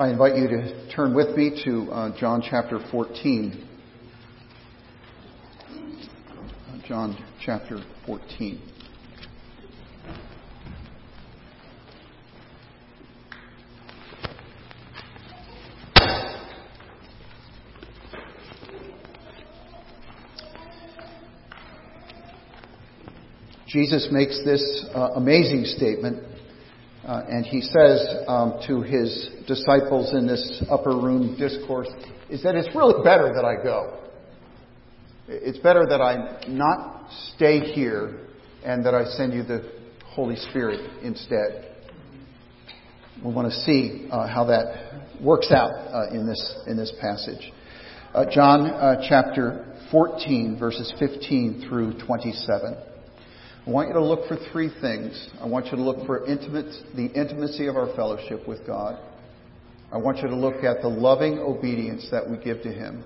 I invite you to turn with me to uh, John chapter 14. John chapter 14. Jesus makes this uh, amazing statement and he says um, to his disciples in this upper room discourse, is that it's really better that I go. It's better that I not stay here and that I send you the Holy Spirit instead. We want to see uh, how that works out uh, in this in this passage. Uh, John uh, chapter 14, verses 15 through 27. I want you to look for three things. I want you to look for intimate, the intimacy of our fellowship with God. I want you to look at the loving obedience that we give to Him.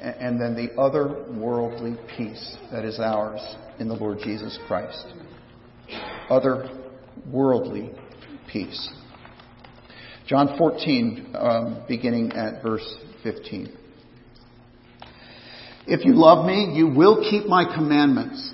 And then the otherworldly peace that is ours in the Lord Jesus Christ. Otherworldly peace. John 14, um, beginning at verse 15. If you love me, you will keep my commandments.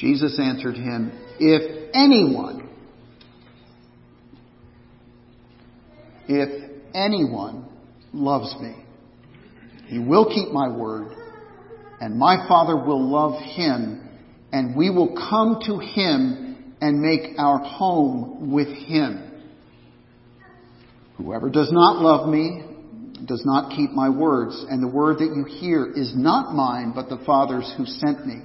Jesus answered him, If anyone, if anyone loves me, he will keep my word, and my Father will love him, and we will come to him and make our home with him. Whoever does not love me does not keep my words, and the word that you hear is not mine, but the Father's who sent me.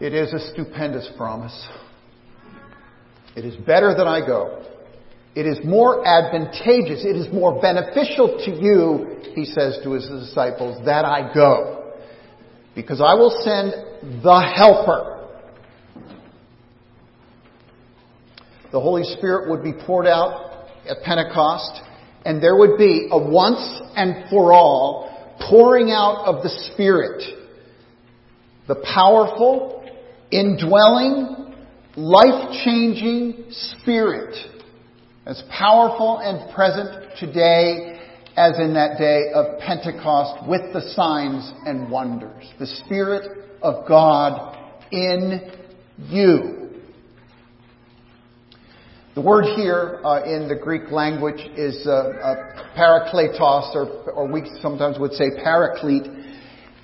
It is a stupendous promise. It is better that I go. It is more advantageous. It is more beneficial to you, he says to his disciples, that I go. Because I will send the helper. The Holy Spirit would be poured out at Pentecost, and there would be a once and for all pouring out of the Spirit. The powerful, indwelling, life-changing Spirit as powerful and present today as in that day of Pentecost with the signs and wonders. The Spirit of God in you. The word here uh, in the Greek language is uh, uh, parakletos, or, or we sometimes would say paraclete,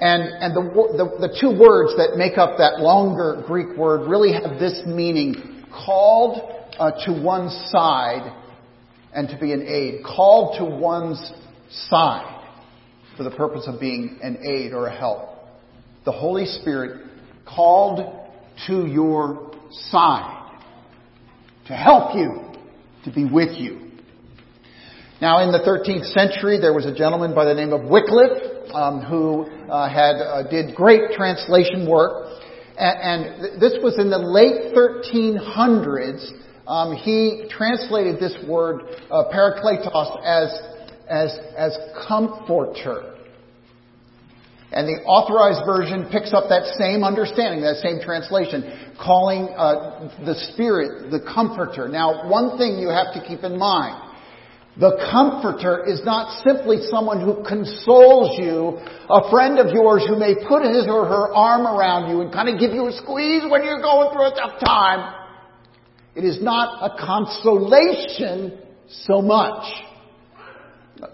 and, and the, the, the, two words that make up that longer Greek word really have this meaning called uh, to one side and to be an aid. Called to one's side for the purpose of being an aid or a help. The Holy Spirit called to your side to help you, to be with you. Now, in the 13th century, there was a gentleman by the name of Wycliffe um, who uh, had uh, did great translation work, And, and this was in the late 1300s. Um, he translated this word, uh, parakletos, as, as, as comforter. And the authorized version picks up that same understanding, that same translation, calling uh, the Spirit the Comforter. Now, one thing you have to keep in mind. The Comforter is not simply someone who consoles you, a friend of yours who may put his or her arm around you and kind of give you a squeeze when you're going through a tough time. It is not a consolation so much.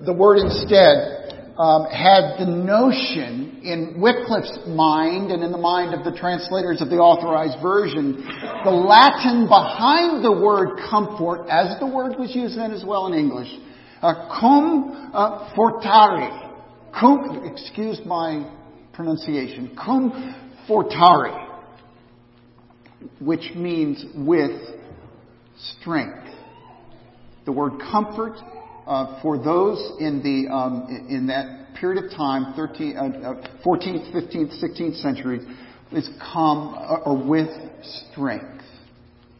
The word instead um, had the notion in Wycliffe's mind and in the mind of the translators of the authorized version, the Latin behind the word comfort, as the word was used then as well in English, uh, cum uh, fortare, cum, excuse my pronunciation, cum fortare, which means with strength. The word comfort uh, for those in the um, in that period of time, 13, uh, 14th, 15th, 16th century, is come uh, or with strength.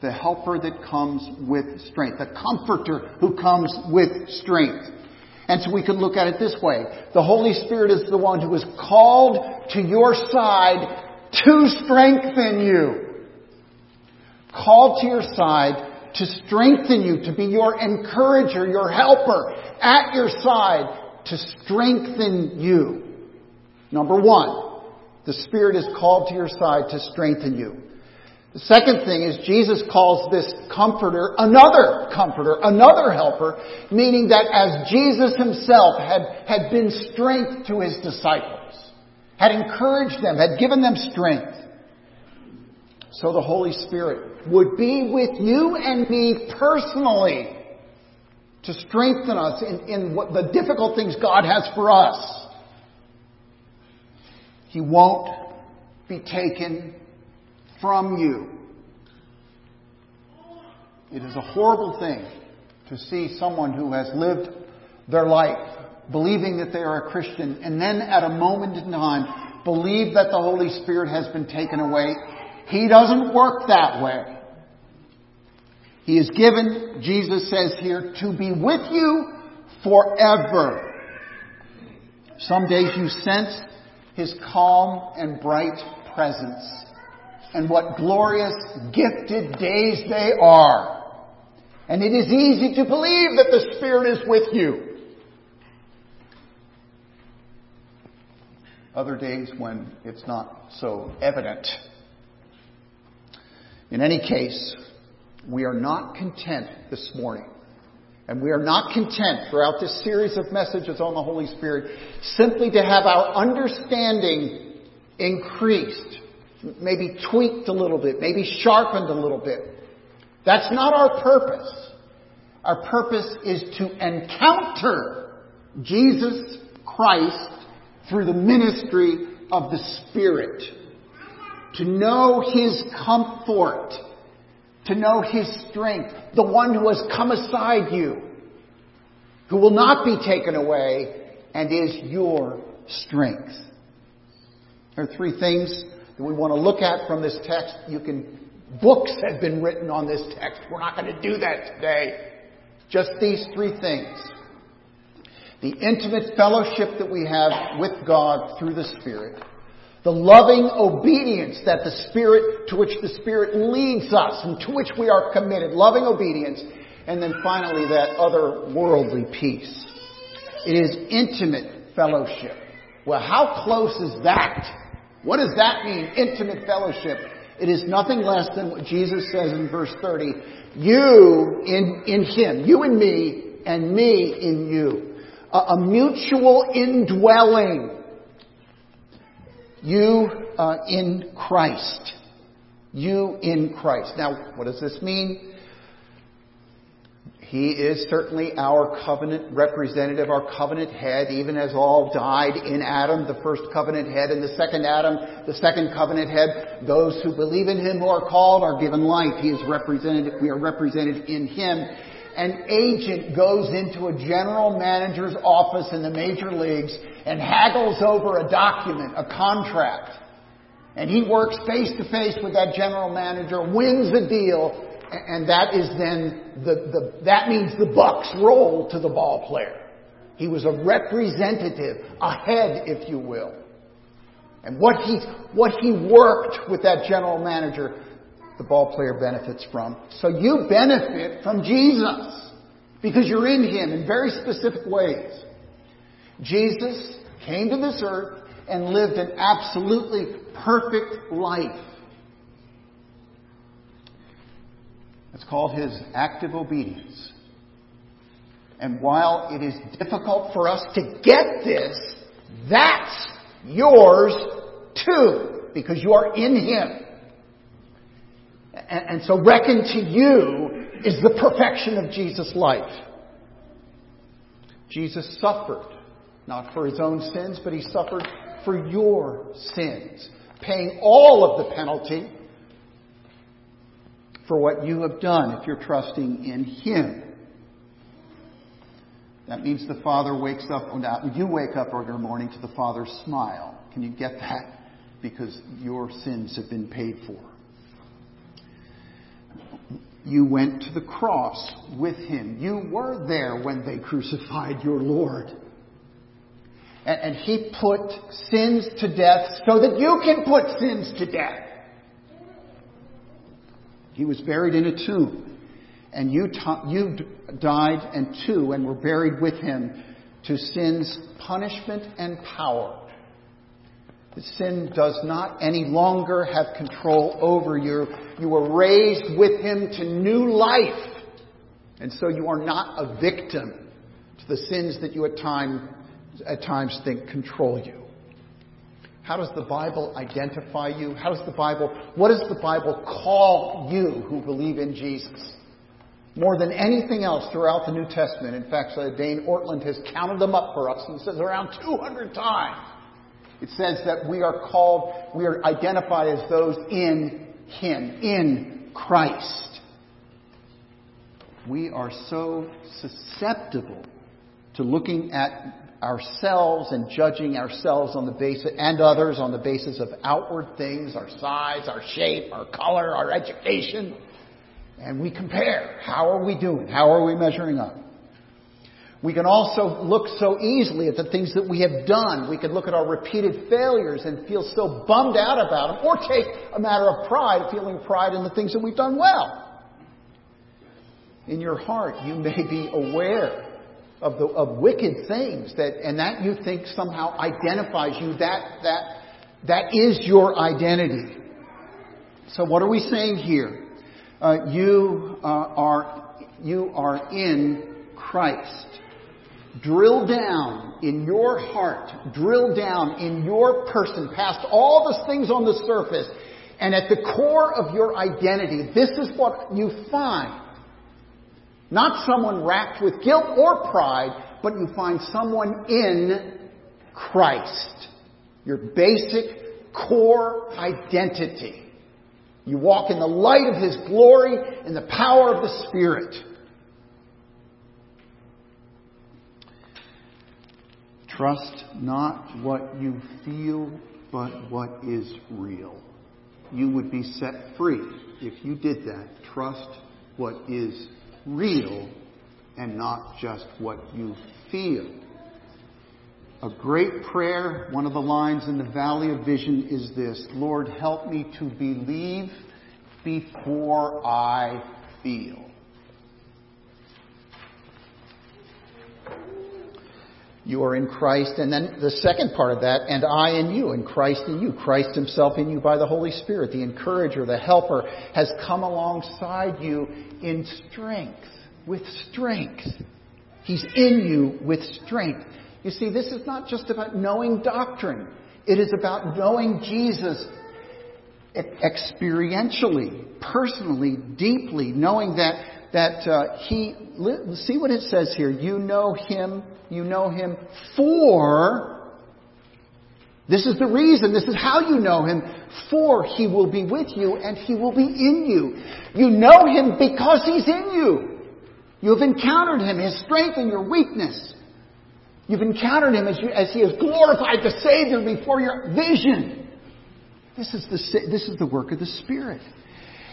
The helper that comes with strength, the comforter who comes with strength. And so we can look at it this way. The Holy Spirit is the one who is called to your side to strengthen you. Called to your side to strengthen you, to be your encourager, your helper, at your side, to strengthen you. Number one, the Spirit is called to your side to strengthen you. The second thing is Jesus calls this comforter another comforter, another helper, meaning that as Jesus himself had, had been strength to his disciples, had encouraged them, had given them strength, so the Holy Spirit would be with you and me personally to strengthen us in, in what the difficult things God has for us. He won't be taken from you. It is a horrible thing to see someone who has lived their life believing that they are a Christian and then at a moment in time believe that the Holy Spirit has been taken away he doesn't work that way. He is given, Jesus says here, to be with you forever. Some days you sense His calm and bright presence. And what glorious, gifted days they are. And it is easy to believe that the Spirit is with you. Other days when it's not so evident. In any case, we are not content this morning. And we are not content throughout this series of messages on the Holy Spirit simply to have our understanding increased, maybe tweaked a little bit, maybe sharpened a little bit. That's not our purpose. Our purpose is to encounter Jesus Christ through the ministry of the Spirit to know His comfort, to know His strength, the one who has come aside you, who will not be taken away and is your strength. There are three things that we want to look at from this text. You can, books have been written on this text. We're not going to do that today. Just these three things. The intimate fellowship that we have with God through the Spirit the loving obedience that the Spirit, to which the Spirit leads us and to which we are committed. Loving obedience. And then finally that other worldly peace. It is intimate fellowship. Well, how close is that? What does that mean? Intimate fellowship. It is nothing less than what Jesus says in verse 30. You in, in Him. You in me and me in you. A, a mutual indwelling you uh, in Christ. You in Christ. Now, what does this mean? He is certainly our covenant representative, our covenant head, even as all died in Adam, the first covenant head, and the second Adam, the second covenant head. Those who believe in Him who are called are given life. He is represented, we are represented in Him an agent goes into a general manager's office in the major leagues and haggles over a document, a contract. And he works face to face with that general manager, wins the deal, and that is then the, the, that means the bucks roll to the ball player. He was a representative, a head, if you will. And what he, what he worked with that general manager, the ball player benefits from. So you benefit from Jesus because you're in him in very specific ways. Jesus came to this earth and lived an absolutely perfect life. It's called his active obedience. And while it is difficult for us to get this, that's yours too, because you are in him. And, so reckon to you is the perfection of Jesus' life. Jesus suffered, not for his own sins, but he suffered for your sins, paying all of the penalty for what you have done if you're trusting in him. That means the Father wakes up, oh, you wake up every morning to the Father's smile. Can you get that? Because your sins have been paid for. You went to the cross with him. You were there when they crucified your Lord. And, and he put sins to death so that you can put sins to death. He was buried in a tomb. And you, t- you died and too and were buried with him to sin's punishment and power. The sin does not any longer have control over you. You were raised with him to new life. And so you are not a victim to the sins that you at, time, at times think control you. How does the Bible identify you? How does the Bible, what does the Bible call you who believe in Jesus? More than anything else throughout the New Testament. In fact, Dane Ortlund has counted them up for us and says around 200 times. It says that we are called, we are identified as those in Him, in Christ. We are so susceptible to looking at ourselves and judging ourselves on the basis, and others on the basis of outward things, our size, our shape, our color, our education. And we compare. How are we doing? How are we measuring up? We can also look so easily at the things that we have done. We can look at our repeated failures and feel so bummed out about them, or take a matter of pride, feeling pride in the things that we've done well. In your heart, you may be aware of the of wicked things that, and that you think somehow identifies you. That that that is your identity. So, what are we saying here? Uh, you uh, are you are in Christ. Drill down in your heart, drill down in your person, past all the things on the surface, and at the core of your identity, this is what you find. Not someone racked with guilt or pride, but you find someone in Christ. Your basic core identity. You walk in the light of His glory and the power of the Spirit. Trust not what you feel, but what is real. You would be set free if you did that. Trust what is real and not just what you feel. A great prayer, one of the lines in the Valley of Vision is this Lord, help me to believe before I feel. You are in Christ. And then the second part of that, and I in you, and Christ in you. Christ himself in you by the Holy Spirit. The encourager, the helper, has come alongside you in strength, with strength. He's in you with strength. You see, this is not just about knowing doctrine. It is about knowing Jesus experientially, personally, deeply, knowing that that uh, he see what it says here. You know him. You know him for. This is the reason. This is how you know him. For he will be with you and he will be in you. You know him because he's in you. You have encountered him, his strength and your weakness. You've encountered him as, you, as he has glorified the Savior before your vision. This is the, this is the work of the Spirit.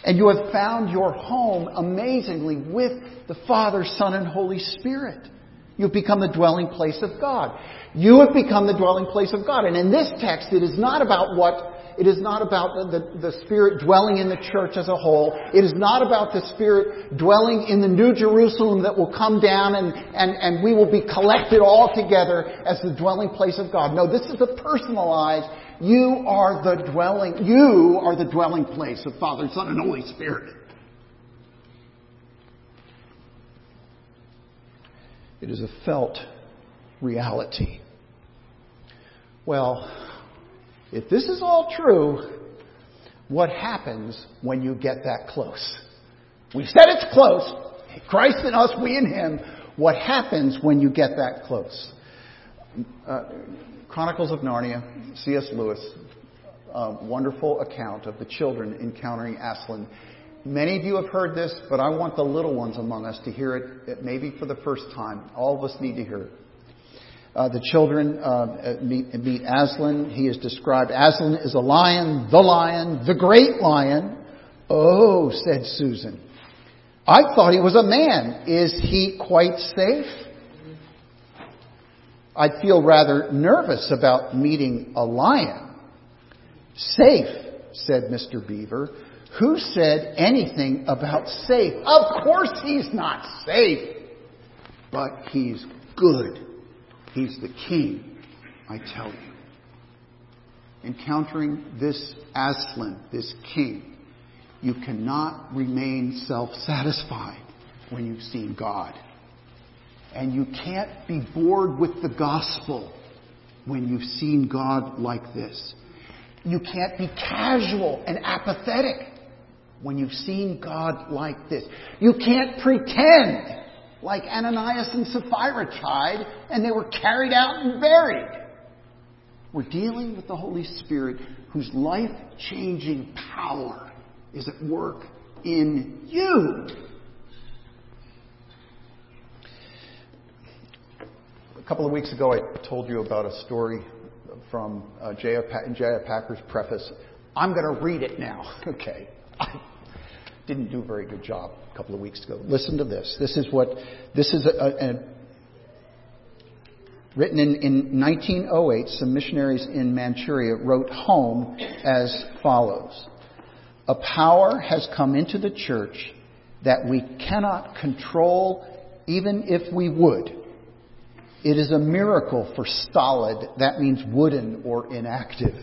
And you have found your home amazingly with the Father, Son, and Holy Spirit. You've become the dwelling place of God. You have become the dwelling place of God. And in this text, it is not about what it is not about the, the, the, Spirit dwelling in the church as a whole. It is not about the Spirit dwelling in the New Jerusalem that will come down and, and, and we will be collected all together as the dwelling place of God. No, this is a personalized, you are the dwelling, you are the dwelling place of Father, Son, and Holy Spirit. It is a felt reality. Well, if this is all true, what happens when you get that close? We said it's close. Christ in us, we in Him. What happens when you get that close? Uh, Chronicles of Narnia, C.S. Lewis, wonderful account of the children encountering Aslan. Many of you have heard this, but I want the little ones among us to hear it, maybe for the first time. All of us need to hear it. Uh, the children uh, meet, meet Aslan. He is described. Aslan is a lion, the lion, the great lion. Oh, said Susan. I thought he was a man. Is he quite safe? I'd feel rather nervous about meeting a lion. Safe, said Mr. Beaver. Who said anything about safe? Of course he's not safe, but he's good. He's the king, I tell you. Encountering this Aslan, this king, you cannot remain self satisfied when you've seen God. And you can't be bored with the gospel when you've seen God like this. You can't be casual and apathetic when you've seen God like this. You can't pretend like Ananias and Sapphira tried, and they were carried out and buried. We're dealing with the Holy Spirit whose life changing power is at work in you. Couple of weeks ago, I told you about a story from uh, J.I. Packer's preface. I'm going to read it now. Okay. I didn't do a very good job a couple of weeks ago. Listen to this. This is what, this is a, a, a written in, in 1908, some missionaries in Manchuria wrote home as follows. A power has come into the church that we cannot control even if we would. It is a miracle for stolid, that means wooden or inactive.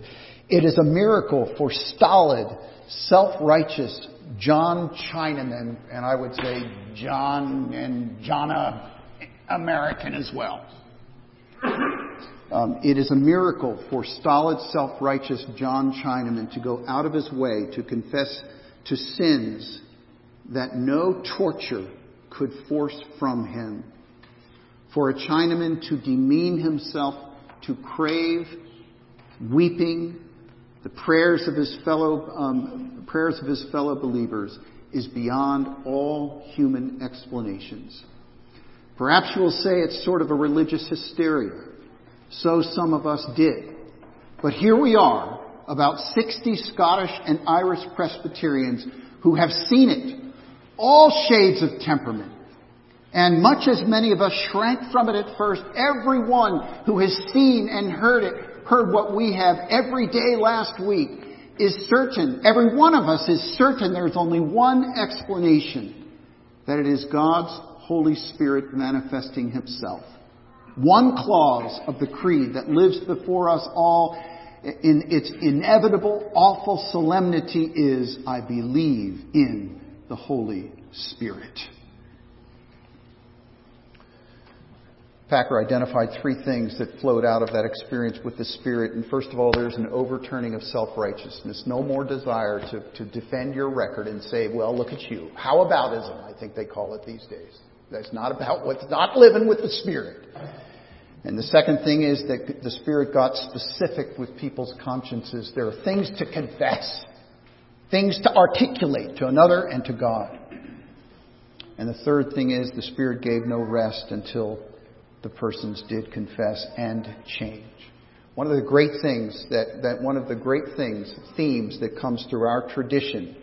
It is a miracle for stolid, self-righteous, John Chinaman, and I would say John and Jonna American as well. Um, it is a miracle for stolid, self-righteous John Chinaman to go out of his way to confess to sins that no torture could force from him. For a Chinaman to demean himself, to crave weeping, the prayers of his fellow um, prayers of his fellow believers is beyond all human explanations. Perhaps you will say it's sort of a religious hysteria. So some of us did. But here we are, about 60 Scottish and Irish Presbyterians who have seen it. All shades of temperament. And much as many of us shrank from it at first, everyone who has seen and heard it heard what we have every day last week is certain, every one of us is certain there's only one explanation, that it is God's Holy Spirit manifesting Himself. One clause of the Creed that lives before us all in its inevitable, awful solemnity is, I believe in the Holy Spirit. Packer identified three things that flowed out of that experience with the Spirit. And first of all, there's an overturning of self-righteousness. No more desire to, to defend your record and say, well, look at you. How aboutism, I think they call it these days. That's not about what's not living with the Spirit. And the second thing is that the Spirit got specific with people's consciences. There are things to confess, things to articulate to another and to God. And the third thing is the Spirit gave no rest until the persons did confess and change. One of the great things that, that one of the great things, themes that comes through our tradition,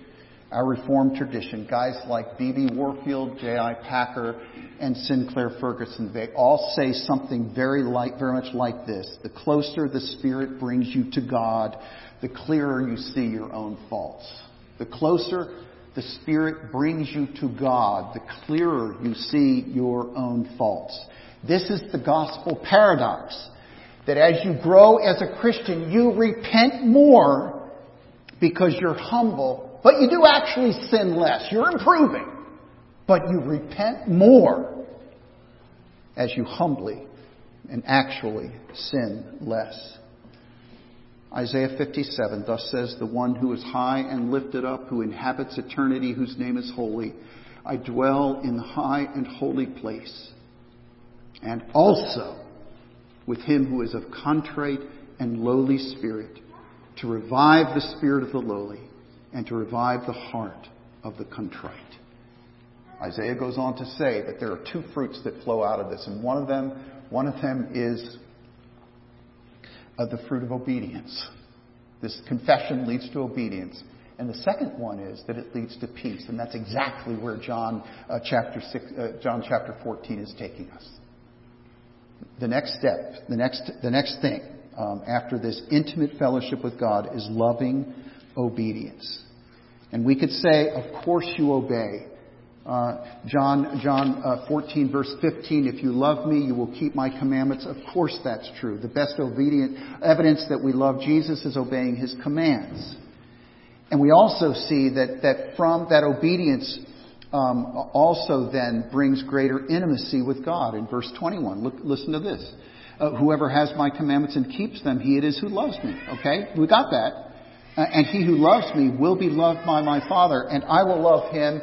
our Reformed tradition, guys like B.B. Warfield, J.I. Packer, and Sinclair Ferguson, they all say something very like, very much like this. The closer the Spirit brings you to God, the clearer you see your own faults. The closer the Spirit brings you to God, the clearer you see your own faults. This is the gospel paradox that as you grow as a Christian, you repent more because you're humble, but you do actually sin less. You're improving, but you repent more as you humbly and actually sin less. Isaiah 57, thus says the one who is high and lifted up, who inhabits eternity, whose name is holy. I dwell in the high and holy place, and also with him who is of contrite and lowly spirit, to revive the spirit of the lowly and to revive the heart of the contrite. Isaiah goes on to say that there are two fruits that flow out of this, and one of them, one of them is uh, the fruit of obedience. This confession leads to obedience. And the second one is that it leads to peace, and that's exactly where John uh, chapter six, uh, John chapter 14 is taking us the next step, the next, the next thing um, after this intimate fellowship with God is loving obedience. And we could say, of course you obey. Uh, John, John uh, 14 verse 15, if you love me, you will keep my commandments. Of course that's true. The best obedient evidence that we love Jesus is obeying his commands. And we also see that, that from that obedience um, also then brings greater intimacy with God. In verse 21, look, listen to this. Uh, whoever has my commandments and keeps them, he it is who loves me. Okay? We got that. Uh, and he who loves me will be loved by my Father, and I will love him.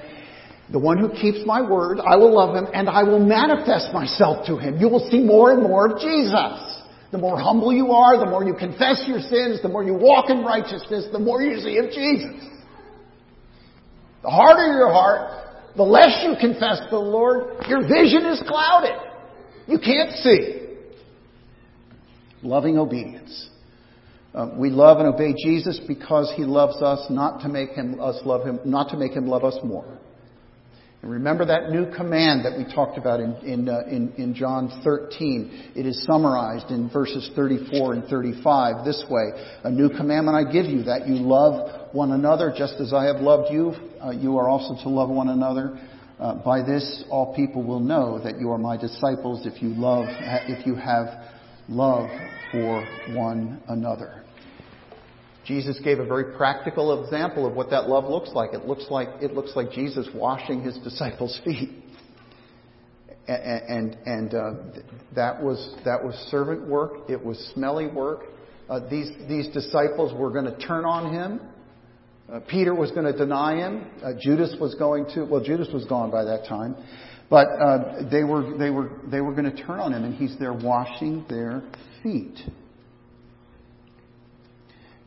The one who keeps my word, I will love him, and I will manifest myself to him. You will see more and more of Jesus. The more humble you are, the more you confess your sins, the more you walk in righteousness, the more you see of Jesus. The harder your heart, the less you confess the Lord, your vision is clouded. You can't see. Loving obedience. Uh, we love and obey Jesus because He loves us, not to make him us love Him, not to make Him love us more. And remember that new command that we talked about in, in, uh, in, in, John 13. It is summarized in verses 34 and 35 this way. A new commandment I give you, that you love one another just as I have loved you. Uh, you are also to love one another. Uh, by this, all people will know that you are my disciples if you love, if you have love for one another. Jesus gave a very practical example of what that love looks like. It looks like, it looks like Jesus washing his disciples' feet. And, and, and uh, that, was, that was servant work. It was smelly work. Uh, these, these disciples were going to turn on him. Uh, Peter was going to deny him. Uh, Judas was going to, well, Judas was gone by that time. But uh, they were, they were, they were going to turn on him, and he's there washing their feet.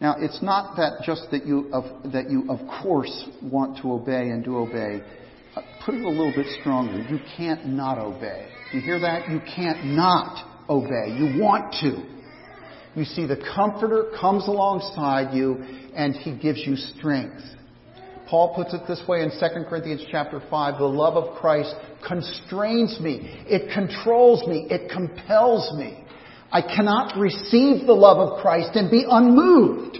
Now, it's not that just that you, of, that you, of course, want to obey and do obey. Put it a little bit stronger. You can't not obey. You hear that? You can't not obey. You want to. You see, the Comforter comes alongside you and He gives you strength. Paul puts it this way in 2 Corinthians chapter 5, the love of Christ constrains me. It controls me. It compels me. I cannot receive the love of Christ and be unmoved.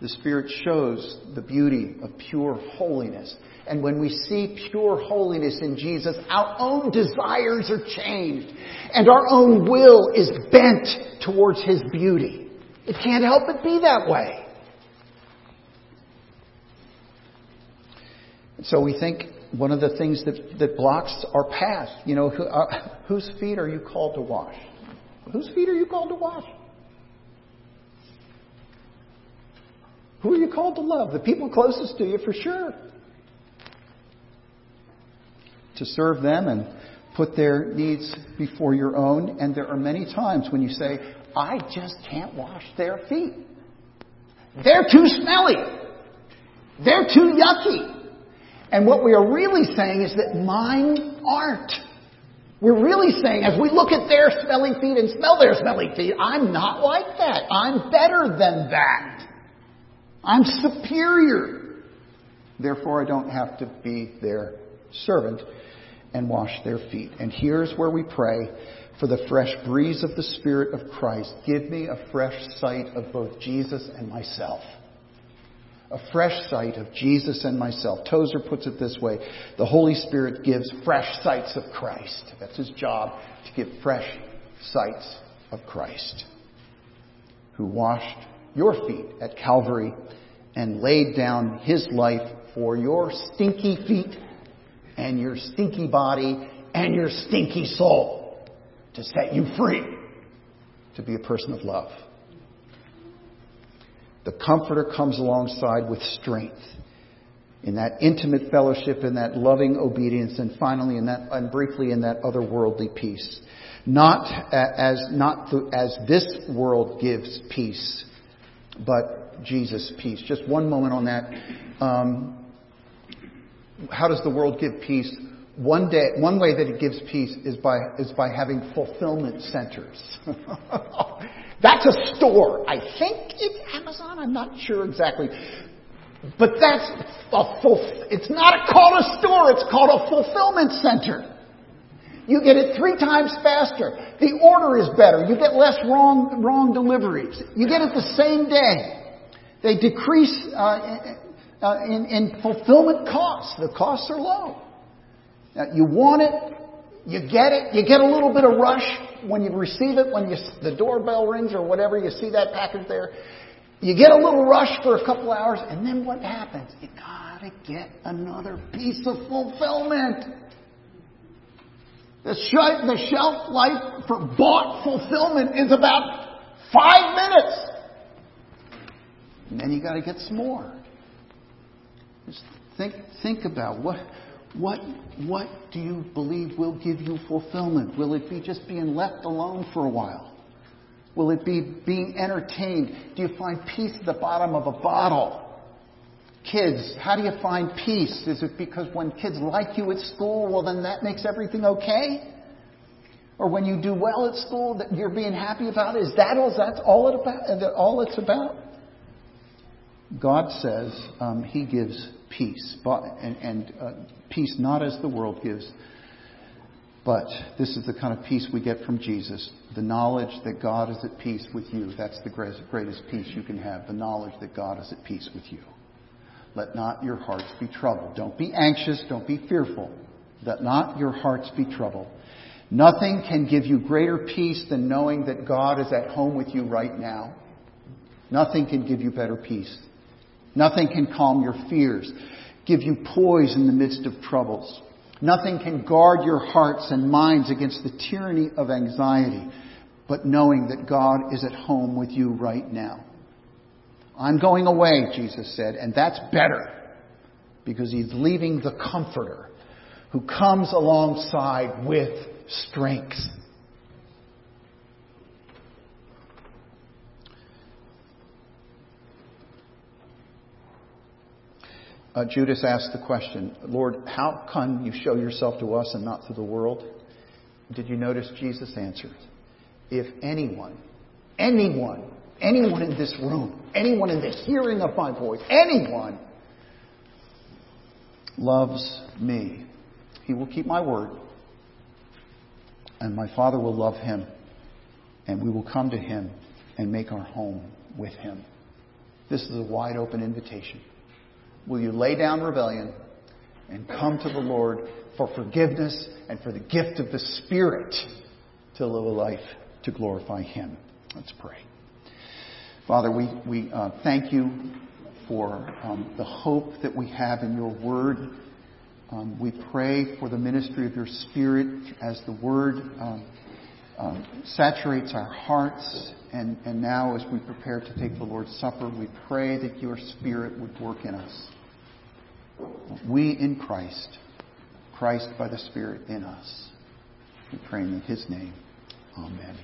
The Spirit shows the beauty of pure holiness. And when we see pure holiness in Jesus, our own desires are changed and our own will is bent towards His beauty. It can't help but be that way. So we think one of the things that, that blocks our path. You know, who, uh, whose feet are you called to wash? Whose feet are you called to wash? Who are you called to love? The people closest to you, for sure. To serve them and put their needs before your own. And there are many times when you say, I just can't wash their feet. They're too smelly. They're too yucky. And what we are really saying is that mine aren't. We're really saying, as we look at their smelly feet and smell their smelly feet, I'm not like that. I'm better than that. I'm superior. Therefore, I don't have to be their servant and wash their feet. And here's where we pray for the fresh breeze of the Spirit of Christ. Give me a fresh sight of both Jesus and myself. A fresh sight of Jesus and myself. Tozer puts it this way The Holy Spirit gives fresh sights of Christ. That's his job, to give fresh sights of Christ, who washed your feet at Calvary and laid down his life for your stinky feet and your stinky body and your stinky soul to set you free to be a person of love. The Comforter comes alongside with strength in that intimate fellowship, in that loving obedience, and finally, in that, and briefly, in that otherworldly peace. Not as, not as this world gives peace, but Jesus' peace. Just one moment on that. Um, how does the world give peace? One day, one way that it gives peace is by is by having fulfillment centers. that's a store. I think it's Amazon. I'm not sure exactly, but that's a full. It's not called a store. It's called a fulfillment center. You get it three times faster. The order is better. You get less wrong wrong deliveries. You get it the same day. They decrease uh, uh, in, in fulfillment costs. The costs are low. Now, you want it, you get it, you get a little bit of rush when you receive it, when you, the doorbell rings or whatever, you see that package there. You get a little rush for a couple hours, and then what happens? You gotta get another piece of fulfillment. The, sh- the shelf life for bought fulfillment is about five minutes. And then you gotta get some more. Just think, think about what, what, what do you believe will give you fulfillment? Will it be just being left alone for a while? Will it be being entertained? Do you find peace at the bottom of a bottle? Kids, how do you find peace? Is it because when kids like you at school, well, then that makes everything okay? Or when you do well at school, that you're being happy about? Is that all? That's all it about? All it's about? God says um, He gives peace, but, and, and uh, peace not as the world gives, but this is the kind of peace we get from Jesus. The knowledge that God is at peace with you. That's the greatest peace you can have. The knowledge that God is at peace with you. Let not your hearts be troubled. Don't be anxious. Don't be fearful. Let not your hearts be troubled. Nothing can give you greater peace than knowing that God is at home with you right now. Nothing can give you better peace. Nothing can calm your fears, give you poise in the midst of troubles. Nothing can guard your hearts and minds against the tyranny of anxiety, but knowing that God is at home with you right now. I'm going away, Jesus said, and that's better because he's leaving the comforter who comes alongside with strength. Uh, Judas asked the question, Lord, how can you show yourself to us and not to the world? Did you notice Jesus answered? If anyone, anyone, anyone in this room, anyone in the hearing of my voice, anyone loves me, he will keep my word, and my Father will love him, and we will come to him and make our home with him. This is a wide open invitation. Will you lay down rebellion and come to the Lord for forgiveness and for the gift of the Spirit to live a life to glorify Him? Let's pray. Father, we, we uh, thank you for um, the hope that we have in your word. Um, we pray for the ministry of your Spirit as the word um, um, saturates our hearts. And, and now, as we prepare to take the Lord's Supper, we pray that your Spirit would work in us. We in Christ, Christ by the Spirit in us. We pray in His name. Amen.